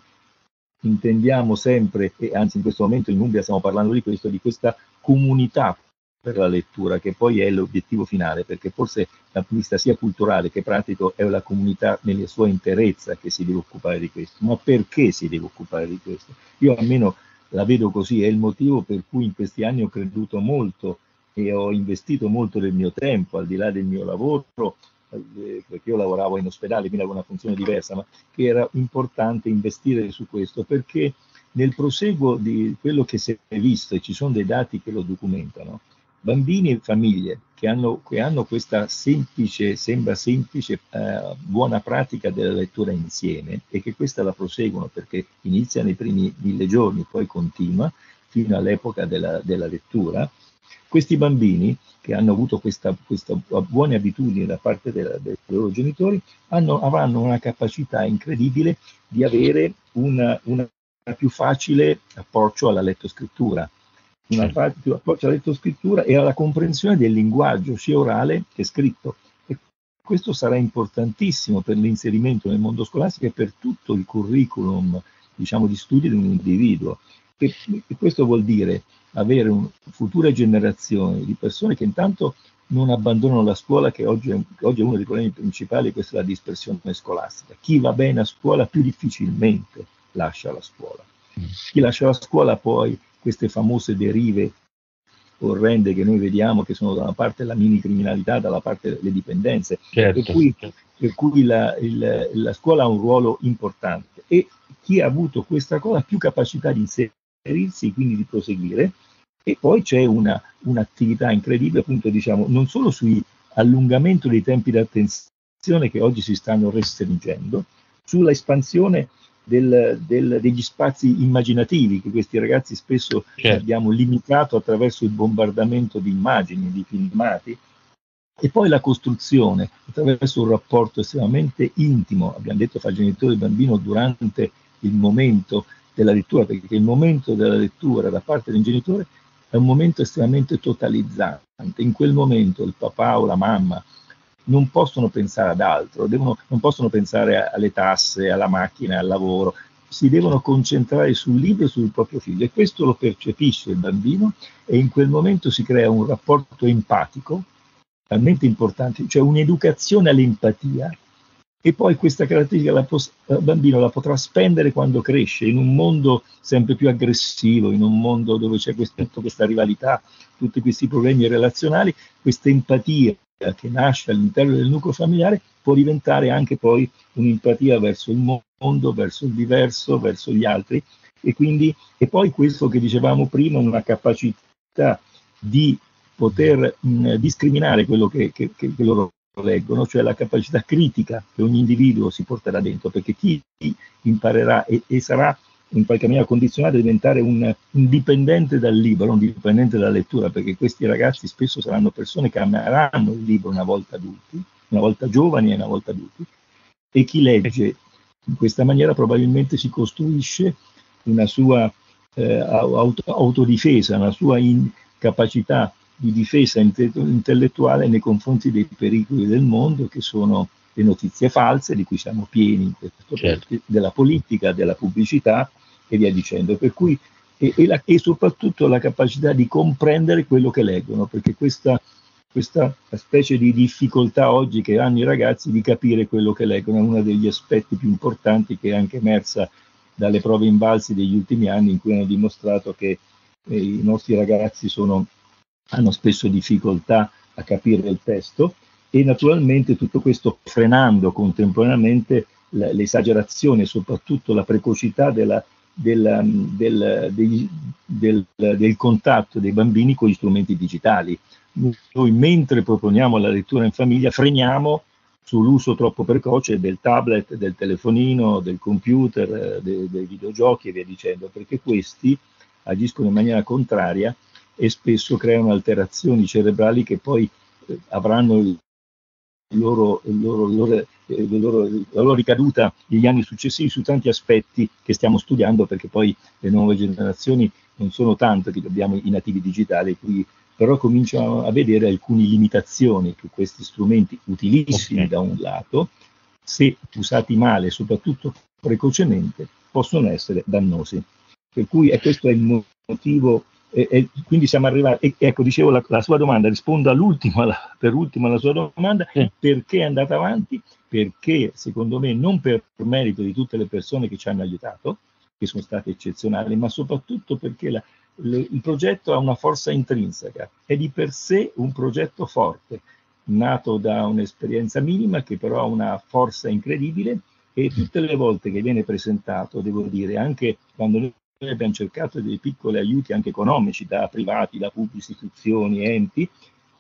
intendiamo sempre, e anzi in questo momento in Umbria stiamo parlando di questo, di questa comunità per la lettura, che poi è l'obiettivo finale, perché forse di vista sia culturale che pratico è la comunità nella sua interezza che si deve occupare di questo. Ma perché si deve occupare di questo? Io almeno la vedo così, è il motivo per cui in questi anni ho creduto molto e ho investito molto del mio tempo, al di là del mio lavoro, eh, perché io lavoravo in ospedale, quindi avevo una funzione diversa, ma che era importante investire su questo perché nel proseguo di quello che si è visto, e ci sono dei dati che lo documentano, bambini e famiglie che hanno, che hanno questa semplice, sembra semplice, eh, buona pratica della lettura insieme e che questa la proseguono perché inizia nei primi mille giorni, poi continua fino all'epoca della, della lettura, questi bambini che hanno avuto questa, questa buona abitudine da parte della, dei loro genitori hanno, avranno una capacità incredibile di avere una più facile approccio alla lettoscrittura una parte più approccio alla lettoscrittura e alla comprensione del linguaggio sia orale che scritto. E questo sarà importantissimo per l'inserimento nel mondo scolastico e per tutto il curriculum diciamo, di studio di un individuo. E, e questo vuol dire avere un, future generazioni di persone che intanto non abbandonano la scuola, che oggi è, che oggi è uno dei problemi principali, questa è la dispersione scolastica. Chi va bene a scuola più difficilmente lascia la scuola. Mm. Chi lascia la scuola poi queste famose derive orrende che noi vediamo che sono da una parte la mini criminalità, dalla parte le dipendenze, certo. per cui, per cui la, il, la, scuola ha un ruolo importante e chi ha avuto questa cosa ha più capacità di inserirsi, quindi di proseguire e poi c'è una, un'attività incredibile appunto diciamo non solo sui allungamento dei tempi di attenzione che oggi si stanno restringendo, sulla espansione del, del, degli spazi immaginativi che questi ragazzi spesso certo. abbiamo limitato attraverso il bombardamento di immagini, di filmati, E poi la costruzione attraverso un rapporto estremamente intimo, abbiamo detto fra genitore e bambino durante il momento della lettura, perché il momento della lettura da parte del genitore è un momento estremamente totalizzante. In quel momento il papà o la mamma non possono pensare ad altro, devono, non possono pensare alle tasse, alla macchina, al lavoro, si devono concentrare sul libro e sul proprio figlio e questo lo percepisce il bambino e in quel momento si crea un rapporto empatico talmente importante, cioè un'educazione all'empatia e poi questa caratteristica la pos- il bambino la potrà spendere quando cresce in un mondo sempre più aggressivo, in un mondo dove c'è questa, questa rivalità, tutti questi problemi relazionali, questa empatia che nasce all'interno del nucleo familiare può diventare anche poi un'empatia verso il mondo, verso il diverso, verso gli altri. E quindi e poi questo che dicevamo prima, una capacità di poter mh, discriminare quello che, che, che, loro leggono, cioè la capacità critica che ogni individuo si porterà dentro, perché chi imparerà e, e sarà in qualche maniera condizionato a diventare un, un, dipendente dal libro, un dipendente dalla lettura, perché questi ragazzi spesso saranno persone che ameranno il libro una volta adulti, una volta giovani e una volta adulti, e chi legge in questa maniera probabilmente si costruisce una sua eh, auto, autodifesa, una sua capacità di difesa intellettuale nei confronti dei pericoli del mondo che sono le notizie false di cui siamo pieni, certo. della politica, della pubblicità e via dicendo. Cui, e, e, la, e, soprattutto la capacità di comprendere quello che leggono, perché questa, questa specie di difficoltà oggi che hanno i ragazzi di capire quello che leggono è uno degli aspetti più importanti che è anche emersa dalle prove invalsi degli ultimi anni in cui hanno dimostrato che eh, i nostri ragazzi sono, hanno spesso difficoltà a capire il testo e naturalmente tutto questo frenando contemporaneamente l'esagerazione e soprattutto la precocità della, del, del, degli, del, del, contatto dei bambini con gli strumenti digitali. Noi mentre proponiamo la lettura in famiglia freniamo sull'uso troppo precoce del tablet, del telefonino, del computer, de, dei videogiochi e via dicendo, perché questi agiscono in maniera contraria e spesso creano alterazioni cerebrali che poi eh, avranno loro, loro, loro, loro, la loro ricaduta negli anni successivi su tanti aspetti che stiamo studiando perché poi le nuove generazioni non sono tante che abbiamo i nativi digitali, qui però cominciano a vedere alcune limitazioni che questi strumenti utilissimi okay. da un lato, se usati male, soprattutto precocemente, possono essere dannosi. Per cui e questo è il motivo e, e, quindi siamo arrivati, e, ecco, dicevo la, la, sua domanda, rispondo all'ultima, la, per ultima alla sua domanda, sì. perché è andata avanti? Perché secondo me non per merito di tutte le persone che ci hanno aiutato, che sono state eccezionali, ma soprattutto perché la, le, il progetto ha una forza intrinseca, è di per sé un progetto forte, nato da un'esperienza minima che però ha una forza incredibile e tutte le volte che viene presentato, devo dire, anche quando noi noi abbiamo cercato dei piccoli aiuti anche economici da privati, da pubbliche istituzioni, enti,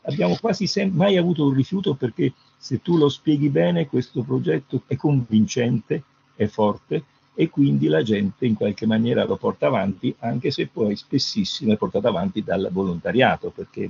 abbiamo quasi mai avuto un rifiuto perché se tu lo spieghi bene questo progetto è convincente, è forte e quindi la gente in qualche maniera lo porta avanti, anche se poi spessissimo è portato avanti dal volontariato, perché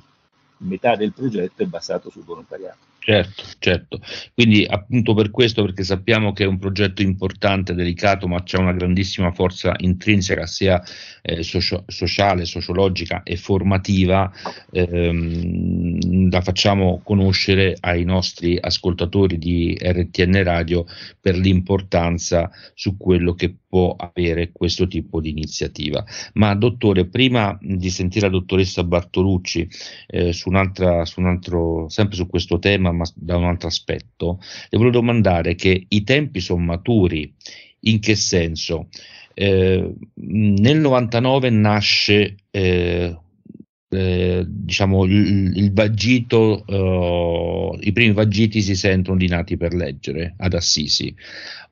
metà del progetto è basato sul volontariato. Certo, certo. Quindi appunto per questo, perché sappiamo che è un progetto importante, delicato, ma c'è una grandissima forza intrinseca, sia eh, socio- sociale, sociologica e formativa, ehm, la facciamo conoscere ai nostri ascoltatori di RTN Radio per l'importanza su quello che può avere questo tipo di iniziativa. Ma dottore, prima di sentire la dottoressa Bartolucci eh, su, su un altro, sempre su questo tema, ma da un altro aspetto, le volevo domandare che i tempi sono maturi, in che senso? Eh, nel 99 nasce eh, eh, diciamo il, il vagito, uh, i primi vagiti si sentono di nati per leggere ad Assisi.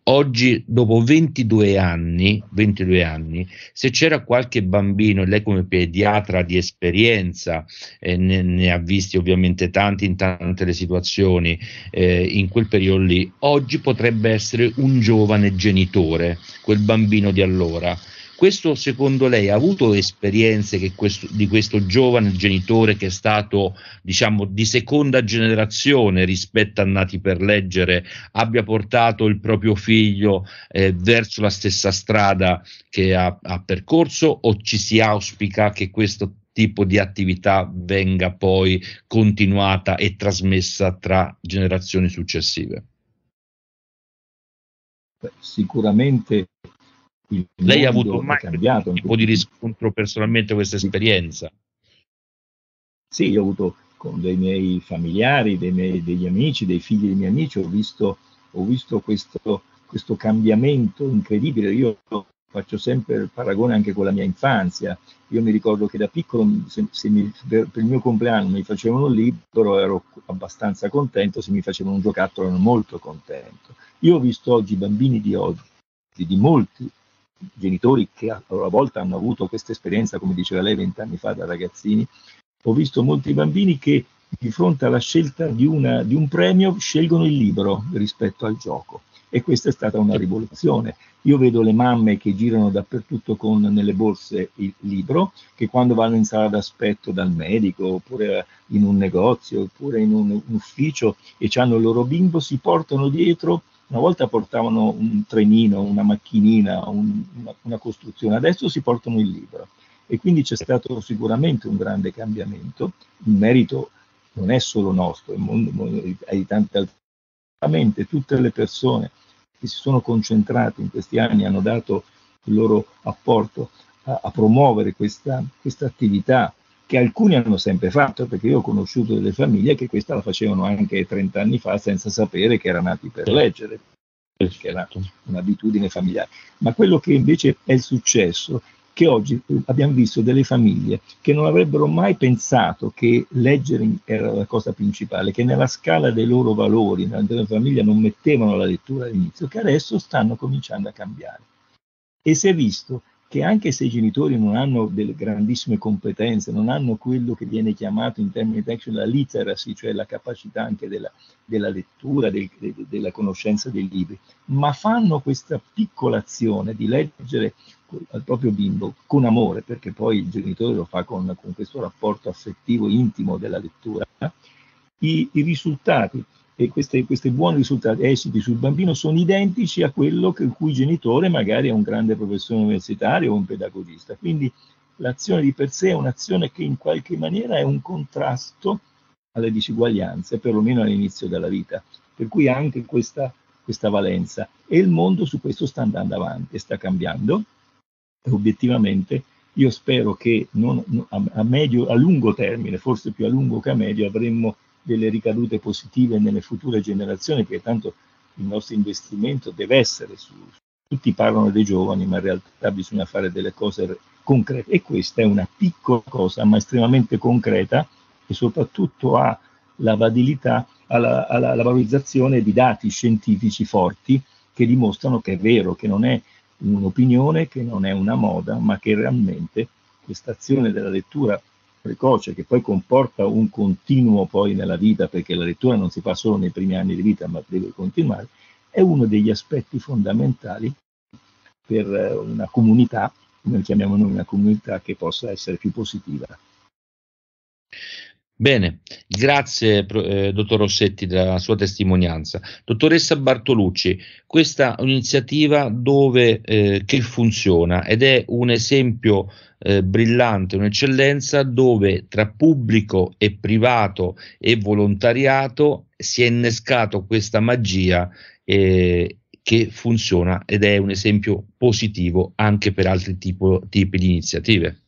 Oggi, dopo 22 anni, 22 anni, se c'era qualche bambino, lei come pediatra di esperienza, eh, ne, ne, ha visti ovviamente tanti in tante le situazioni eh, in quel periodo lì, oggi potrebbe essere un giovane genitore, quel bambino di allora Questo secondo lei ha avuto esperienze questo, di questo giovane genitore che è stato diciamo di seconda generazione rispetto a nati per leggere abbia portato il proprio figlio eh, verso la stessa strada che ha, ha percorso o ci si auspica che questo tipo di attività venga poi continuata e trasmessa tra generazioni successive? Sicuramente lei ha avuto mai cambiato, un tipo di riscontro personalmente questa esperienza? Sì, io ho avuto con dei miei familiari, dei miei, degli amici, dei figli dei miei amici, ho visto, ho visto questo, questo cambiamento incredibile. Io faccio sempre il paragone anche con la mia infanzia. Io mi ricordo che da piccolo, se, se mi, per, per, il mio compleanno mi facevano un libro, ero abbastanza contento, se mi facevano un giocattolo ero molto contento. Io ho visto oggi i bambini di oggi, di molti genitori che a loro volta hanno avuto questa esperienza, come diceva lei vent'anni fa da ragazzini, ho visto molti bambini che di fronte alla scelta di, una, di un premio scelgono il libro rispetto al gioco e questa è stata una rivoluzione. Io vedo le mamme che girano dappertutto con nelle borse il libro, che quando vanno in sala d'aspetto dal medico, oppure in un negozio, oppure in un, un ufficio e hanno il loro bimbo, si portano dietro, una volta portavano un trenino, una macchinina, un, una, una costruzione, adesso si portano il libro. E quindi c'è stato sicuramente un grande cambiamento. Il merito non è solo nostro, è, di tante altre tutte le persone che si sono concentrate in questi anni hanno dato il loro apporto a, a promuovere questa, questa attività che alcuni hanno sempre fatto, perché io ho conosciuto delle famiglie che questa la facevano anche 30 anni fa senza sapere che erano nati per leggere, perché era un'abitudine familiare. Ma quello che invece è il successo che oggi abbiamo visto delle famiglie che non avrebbero mai pensato che leggere era la cosa principale, che nella scala dei loro valori, nella famiglia non mettevano la lettura all'inizio, che adesso stanno cominciando a cambiare. E si è visto che anche se i genitori non hanno delle grandissime competenze, non hanno quello che viene chiamato in termini tecnici la literacy, cioè la capacità anche della, della lettura, del, de, della conoscenza dei libri, ma fanno questa piccola azione di leggere al proprio bimbo con amore, perché poi il genitore lo fa con, con questo rapporto affettivo intimo della lettura, i, i risultati e questi, buoni risultati, esiti sul bambino sono identici a quello che il cui genitore magari è un grande professore universitario o un pedagogista. Quindi l'azione di per sé è un'azione che in qualche maniera è un contrasto alle disuguaglianze, perlomeno all'inizio della vita. Per cui anche questa, questa valenza. E il mondo su questo sta andando avanti, sta cambiando. E obiettivamente io spero che non, a, medio, a lungo termine, forse più a lungo che a medio, avremmo delle ricadute positive nelle future generazioni, perché tanto il nostro investimento deve essere su, tutti parlano dei giovani, ma in realtà bisogna fare delle cose concrete. E questa è una piccola cosa, ma estremamente concreta e soprattutto ha la validità, alla, alla, alla valorizzazione di dati scientifici forti che dimostrano che è vero, che non è un'opinione, che non è una moda, ma che realmente questa azione della lettura precoce che poi comporta un continuo poi nella vita, perché la lettura non si fa solo nei primi anni di vita, ma deve continuare, è uno degli aspetti fondamentali per eh, una comunità, come chiamiamo noi una comunità che possa essere più positiva. Bene, grazie eh, dottor Rossetti della sua testimonianza. Dottoressa Bartolucci, questa è un'iniziativa dove, eh, che funziona ed è un esempio eh, brillante, un'eccellenza dove tra pubblico e privato e volontariato si è innescato questa magia eh, che funziona ed è un esempio positivo anche per altri tipo, tipi di iniziative.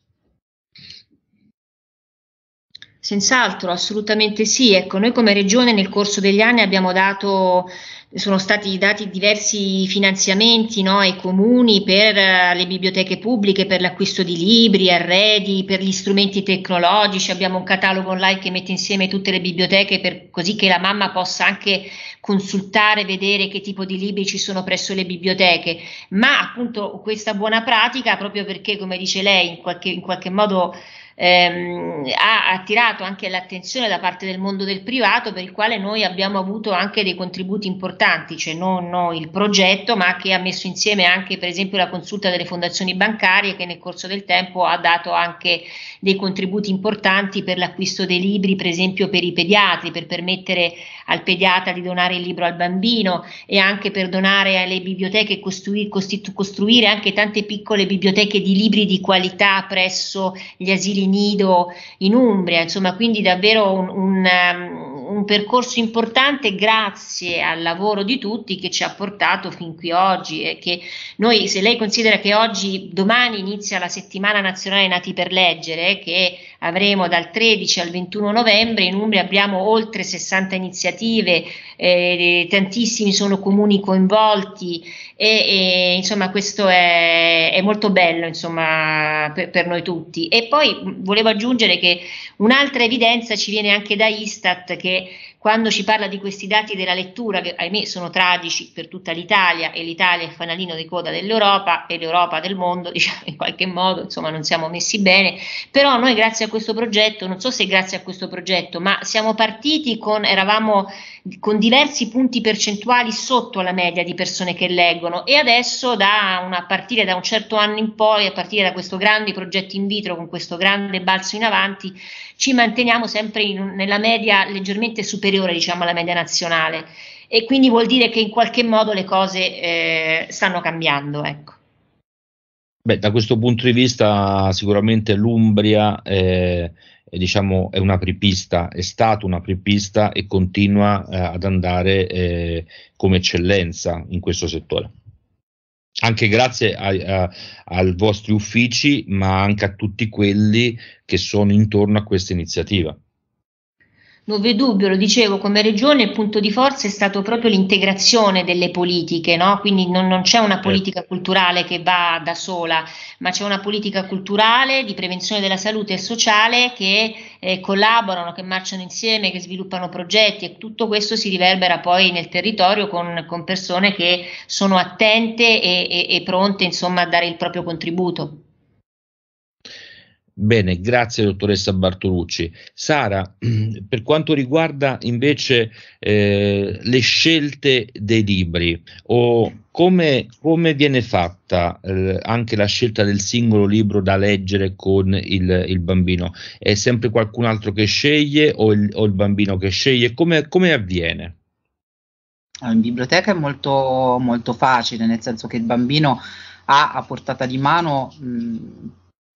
Senz'altro, assolutamente sì. Ecco, noi come regione nel corso degli anni abbiamo dato, sono stati dati diversi finanziamenti no, ai comuni per uh, le biblioteche pubbliche, per l'acquisto di libri, arredi, per gli strumenti tecnologici. Abbiamo un catalogo online che mette insieme tutte le biblioteche per, così che la mamma possa anche consultare, vedere che tipo di libri ci sono presso le biblioteche. Ma appunto questa buona pratica, proprio perché, come dice lei, in qualche, in qualche modo ehm, ha attirato anche l'attenzione da parte del mondo del privato per il quale noi abbiamo avuto anche dei contributi importanti, cioè non, non il progetto ma che ha messo insieme anche per esempio la consulta delle fondazioni bancarie che nel corso del tempo ha dato anche dei contributi importanti per l'acquisto dei libri per esempio per i pediatri, per permettere al pediatra di donare il libro al bambino e anche per donare alle biblioteche costruire, costruire anche tante piccole biblioteche di libri di qualità presso gli asili nido in Umbria, insomma quindi davvero un, un, um, un percorso importante grazie al lavoro di tutti che ci ha portato fin qui oggi e che noi se lei considera che oggi domani inizia la settimana nazionale nati per leggere che avremo dal 13 al 21 novembre. In Umbria abbiamo oltre 60 iniziative eh, tantissimi sono comuni coinvolti e, e insomma questo è, è molto bello insomma per, per, noi tutti. E poi volevo aggiungere che un'altra evidenza ci viene anche da Istat che quando ci parla di questi dati della lettura, che ahimè sono tragici per tutta l'Italia, e l'Italia è il fanalino di coda dell'Europa e l'Europa del mondo, *laughs* diciamo in qualche modo, insomma, non siamo messi bene, però noi grazie a questo progetto, non so se grazie a questo progetto, ma siamo partiti con, eravamo con diversi punti percentuali sotto la media di persone che leggono e adesso da una, a partire da un certo anno in poi, a partire da questo grande progetto in vitro, con questo grande balzo in avanti, ci manteniamo sempre in, nella media leggermente superiore diciamo, alla media nazionale e quindi vuol dire che in qualche modo le cose eh, stanno cambiando. Ecco. Beh, da questo punto di vista sicuramente l'Umbria è, diciamo, è una prepista, è stata una prepista e continua eh, ad andare eh, come eccellenza in questo settore anche grazie ai vostri uffici, ma anche a tutti quelli che sono intorno a questa iniziativa. Non v'è dubbio, lo dicevo, come regione il punto di forza è stato proprio l'integrazione delle politiche, no? quindi non, non, c'è una politica culturale che va da sola, ma c'è una politica culturale di prevenzione della salute e sociale che eh, collaborano, che marciano insieme, che sviluppano progetti e tutto questo si riverbera poi nel territorio con, con persone che sono attente e, e, e pronte insomma, a dare il proprio contributo. Bene, grazie dottoressa Bartolucci. Sara, *clears throat* per quanto riguarda invece eh, le scelte dei libri o come, come viene fatta eh, anche la scelta del singolo libro da leggere con il, il bambino? È sempre qualcun altro che sceglie o il, o il bambino che sceglie? Come, come avviene? In biblioteca è molto, molto facile, nel senso che il bambino ha a portata di mano mh,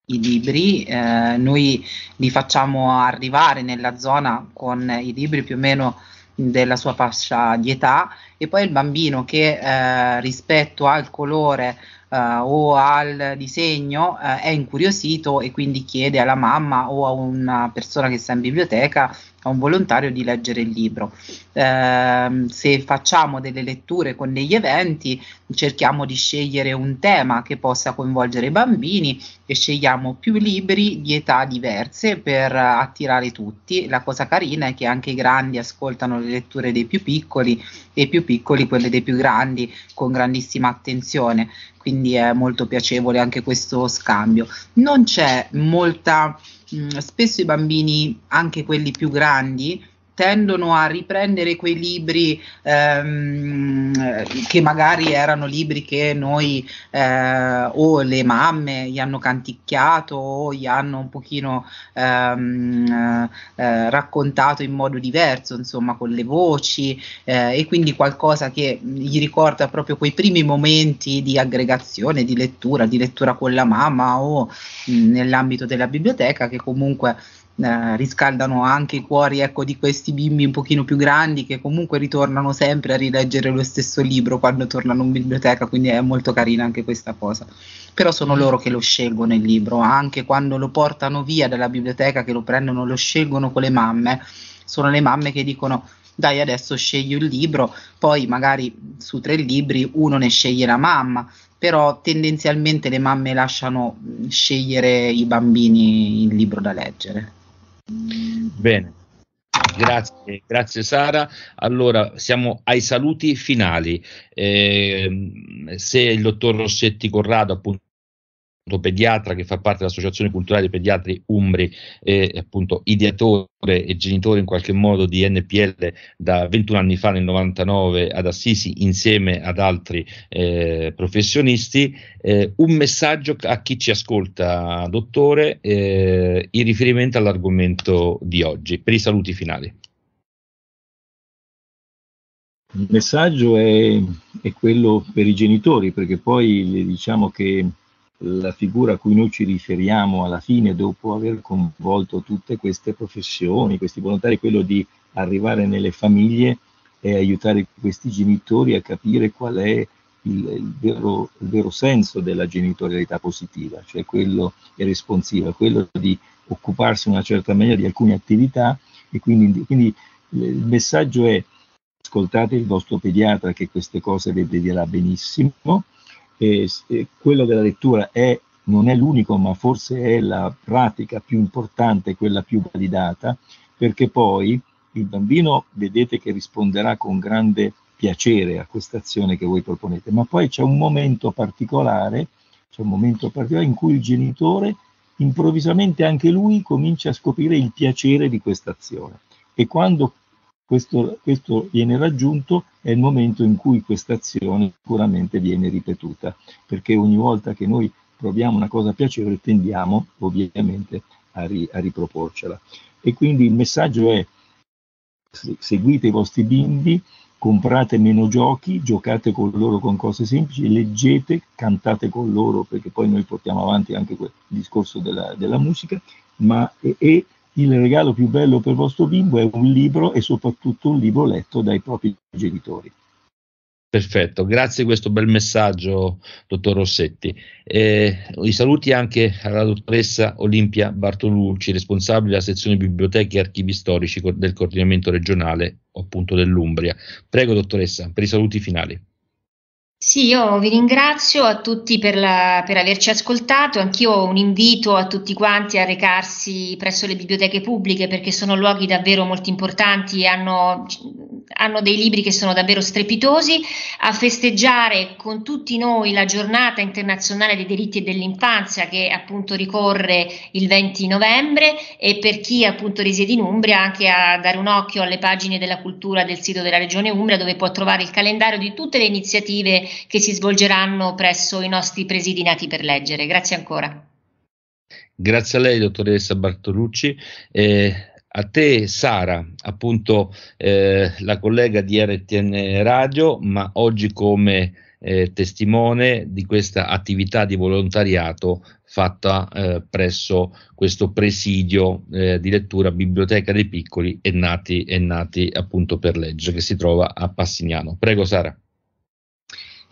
i libri, eh, noi li facciamo arrivare nella zona con i libri più o meno della sua fascia di età e poi il bambino che eh, rispetto al colore eh, o al disegno eh, è incuriosito e quindi chiede alla mamma o a una persona che sta in biblioteca a un volontario di leggere il libro. Eh, se facciamo delle letture con degli eventi, cerchiamo di scegliere un tema che possa coinvolgere i bambini e scegliamo più libri di età diverse per attirare tutti. La cosa carina è che anche i grandi ascoltano le letture dei più piccoli e i più piccoli quelle dei più grandi con grandissima attenzione, quindi è molto piacevole anche questo scambio. Non c'è molta mh, spesso i bambini, anche quelli più grandi, tendono a riprendere quei libri ehm, che magari erano libri che noi eh, o le mamme gli hanno canticchiato o gli hanno un pochino ehm, eh, raccontato in modo diverso, insomma con le voci eh, e quindi qualcosa che gli ricorda proprio quei primi momenti di aggregazione, di lettura, di lettura con la mamma o mh, nell'ambito della biblioteca che comunque eh, riscaldano anche i cuori ecco, di questi bimbi un pochino più grandi che comunque ritornano sempre a rileggere lo stesso libro quando tornano in biblioteca, quindi è molto carina anche questa cosa. Però sono loro che lo scelgono il libro, anche quando lo portano via dalla biblioteca, che lo prendono, lo scelgono con le mamme, sono le mamme che dicono dai adesso scegli un libro, poi magari su tre libri uno ne sceglie la mamma, però tendenzialmente le mamme lasciano scegliere i bambini il libro da leggere. Bene. Grazie, grazie Sara. Allora siamo ai saluti finali. Eh, se il dottor Rossetti Corrado appunto pediatra che fa parte dell'Associazione Culturale dei Pediatri Umbri e appunto ideatore e genitore in qualche modo di NPL da 21 anni fa nel 99 ad Assisi insieme ad altri eh, professionisti. Eh, un messaggio a chi ci ascolta, dottore, eh, in riferimento all'argomento di oggi, per i saluti finali. Il messaggio è, è quello per i genitori, perché poi diciamo che la figura a cui noi ci riferiamo alla fine, dopo aver coinvolto tutte queste professioni, questi volontari, è quello di arrivare nelle famiglie e aiutare questi genitori a capire qual è il, il, vero, il vero, senso della genitorialità positiva, cioè quello responsiva, quello di occuparsi in una certa maniera di alcune attività e quindi, quindi il messaggio è ascoltate il vostro pediatra che queste cose le dirà benissimo, quello della lettura è, non è l'unico, ma forse è la pratica più importante, quella più validata, perché poi il bambino vedete che risponderà con grande piacere a questa azione che voi proponete, ma poi c'è un momento particolare, c'è un momento particolare in cui il genitore improvvisamente anche lui comincia a scoprire il piacere di questa azione e quando questo, questo viene raggiunto è il momento in cui questa azione sicuramente viene ripetuta, perché ogni volta che noi proviamo una cosa piacevole tendiamo ovviamente a, ri, a riproporcela. E quindi il messaggio è seguite i vostri bimbi, comprate meno giochi, giocate con loro con cose semplici, leggete, cantate con loro, perché poi noi portiamo avanti anche il discorso della, della musica, ma, e, e il regalo più bello per il vostro bimbo è un libro e soprattutto un libro letto dai propri genitori. Perfetto, grazie di questo bel messaggio, dottor Rossetti. Eh, I saluti anche alla dottoressa Olimpia Bartolucci, responsabile della sezione biblioteche e archivi storici del coordinamento regionale appunto dell'Umbria. Prego, dottoressa, per i saluti finali. Sì, io vi ringrazio a tutti per, la, per, averci ascoltato, anch'io ho un invito a tutti quanti a recarsi presso le biblioteche pubbliche perché sono luoghi davvero molto importanti e hanno, hanno dei libri che sono davvero strepitosi, a festeggiare con tutti noi la giornata internazionale dei diritti dell'infanzia che appunto ricorre il 20 novembre e per chi appunto risiede in Umbria anche a dare un occhio alle pagine della cultura del sito della Regione Umbria dove può trovare il calendario di tutte le iniziative che si svolgeranno presso i nostri presidi nati per leggere. Grazie ancora. Grazie a lei, dottoressa Bartolucci. Eh, a te, Sara, appunto eh, la collega di RTN Radio, ma oggi come eh, testimone di questa attività di volontariato fatta eh, presso questo presidio eh, di lettura Biblioteca dei Piccoli e nati, e nati appunto per leggere che si trova a Passignano. Prego Sara.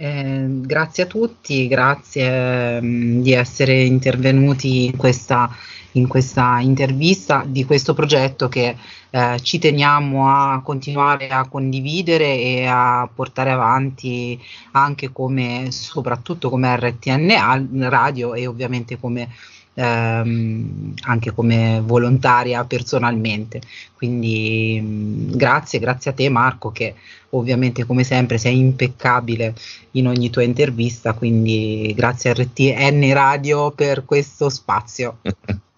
Eh, grazie a tutti, grazie mh, mm, di essere intervenuti in questa, in questa, intervista di questo progetto che eh, ci teniamo a continuare a condividere e a portare avanti anche come, soprattutto come RTN Radio e ovviamente come ehm, anche come volontaria personalmente. Quindi mh, mm, grazie, grazie a te Marco che ovviamente come sempre sei impeccabile in ogni tua intervista, quindi grazie a RTN Radio per questo spazio. *laughs*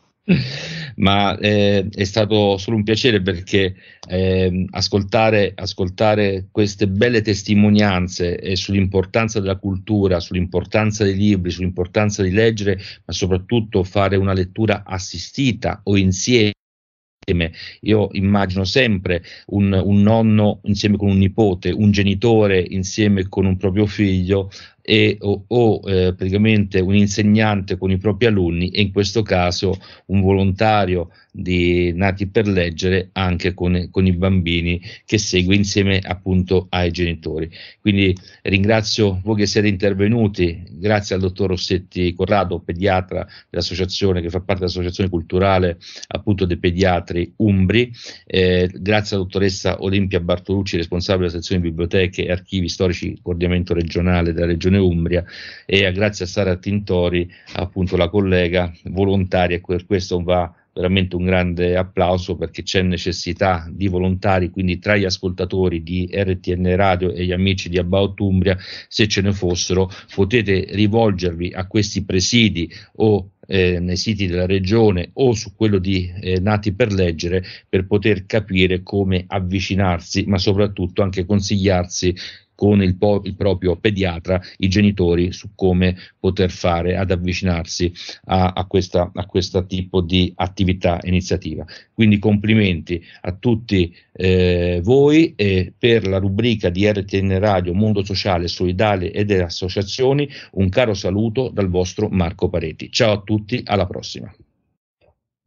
ma eh, è stato solo un piacere perché eh, ascoltare, ascoltare, queste belle testimonianze eh, sull'importanza della cultura, sull'importanza dei libri, sull'importanza di leggere, ma soprattutto fare una lettura assistita o insieme. Io immagino sempre un, un, nonno insieme con un nipote, un genitore insieme con un proprio figlio e, o, o eh, praticamente un insegnante con i propri alunni e in questo caso un volontario di Nati per Leggere anche con, con, i bambini che segue insieme appunto ai genitori. Quindi ringrazio voi che siete intervenuti, grazie al dottor Rossetti Corrado, pediatra dell'associazione che fa parte dell'associazione culturale appunto dei pediatri Umbri, eh, grazie alla dottoressa Olimpia Bartolucci, responsabile della sezione biblioteche e archivi storici coordinamento regionale della regione Umbria e grazie a Sara Tintori, appunto la collega volontaria per questo va veramente un grande applauso perché c'è necessità di volontari, quindi tra gli ascoltatori di RTN Radio e gli amici di About Umbria, se ce ne fossero, potete rivolgervi a questi presidi o eh, nei siti della regione o su quello di eh, Nati per leggere per poter capire come avvicinarsi, ma soprattutto anche consigliarsi con il, po- il, proprio pediatra, i genitori, su come poter fare ad avvicinarsi a, a, questo tipo di attività iniziativa. Quindi complimenti a tutti eh, voi e per la rubrica di RTN Radio Mondo Sociale, Solidale e delle associazioni un caro saluto dal vostro Marco Pareti. Ciao a tutti, alla prossima.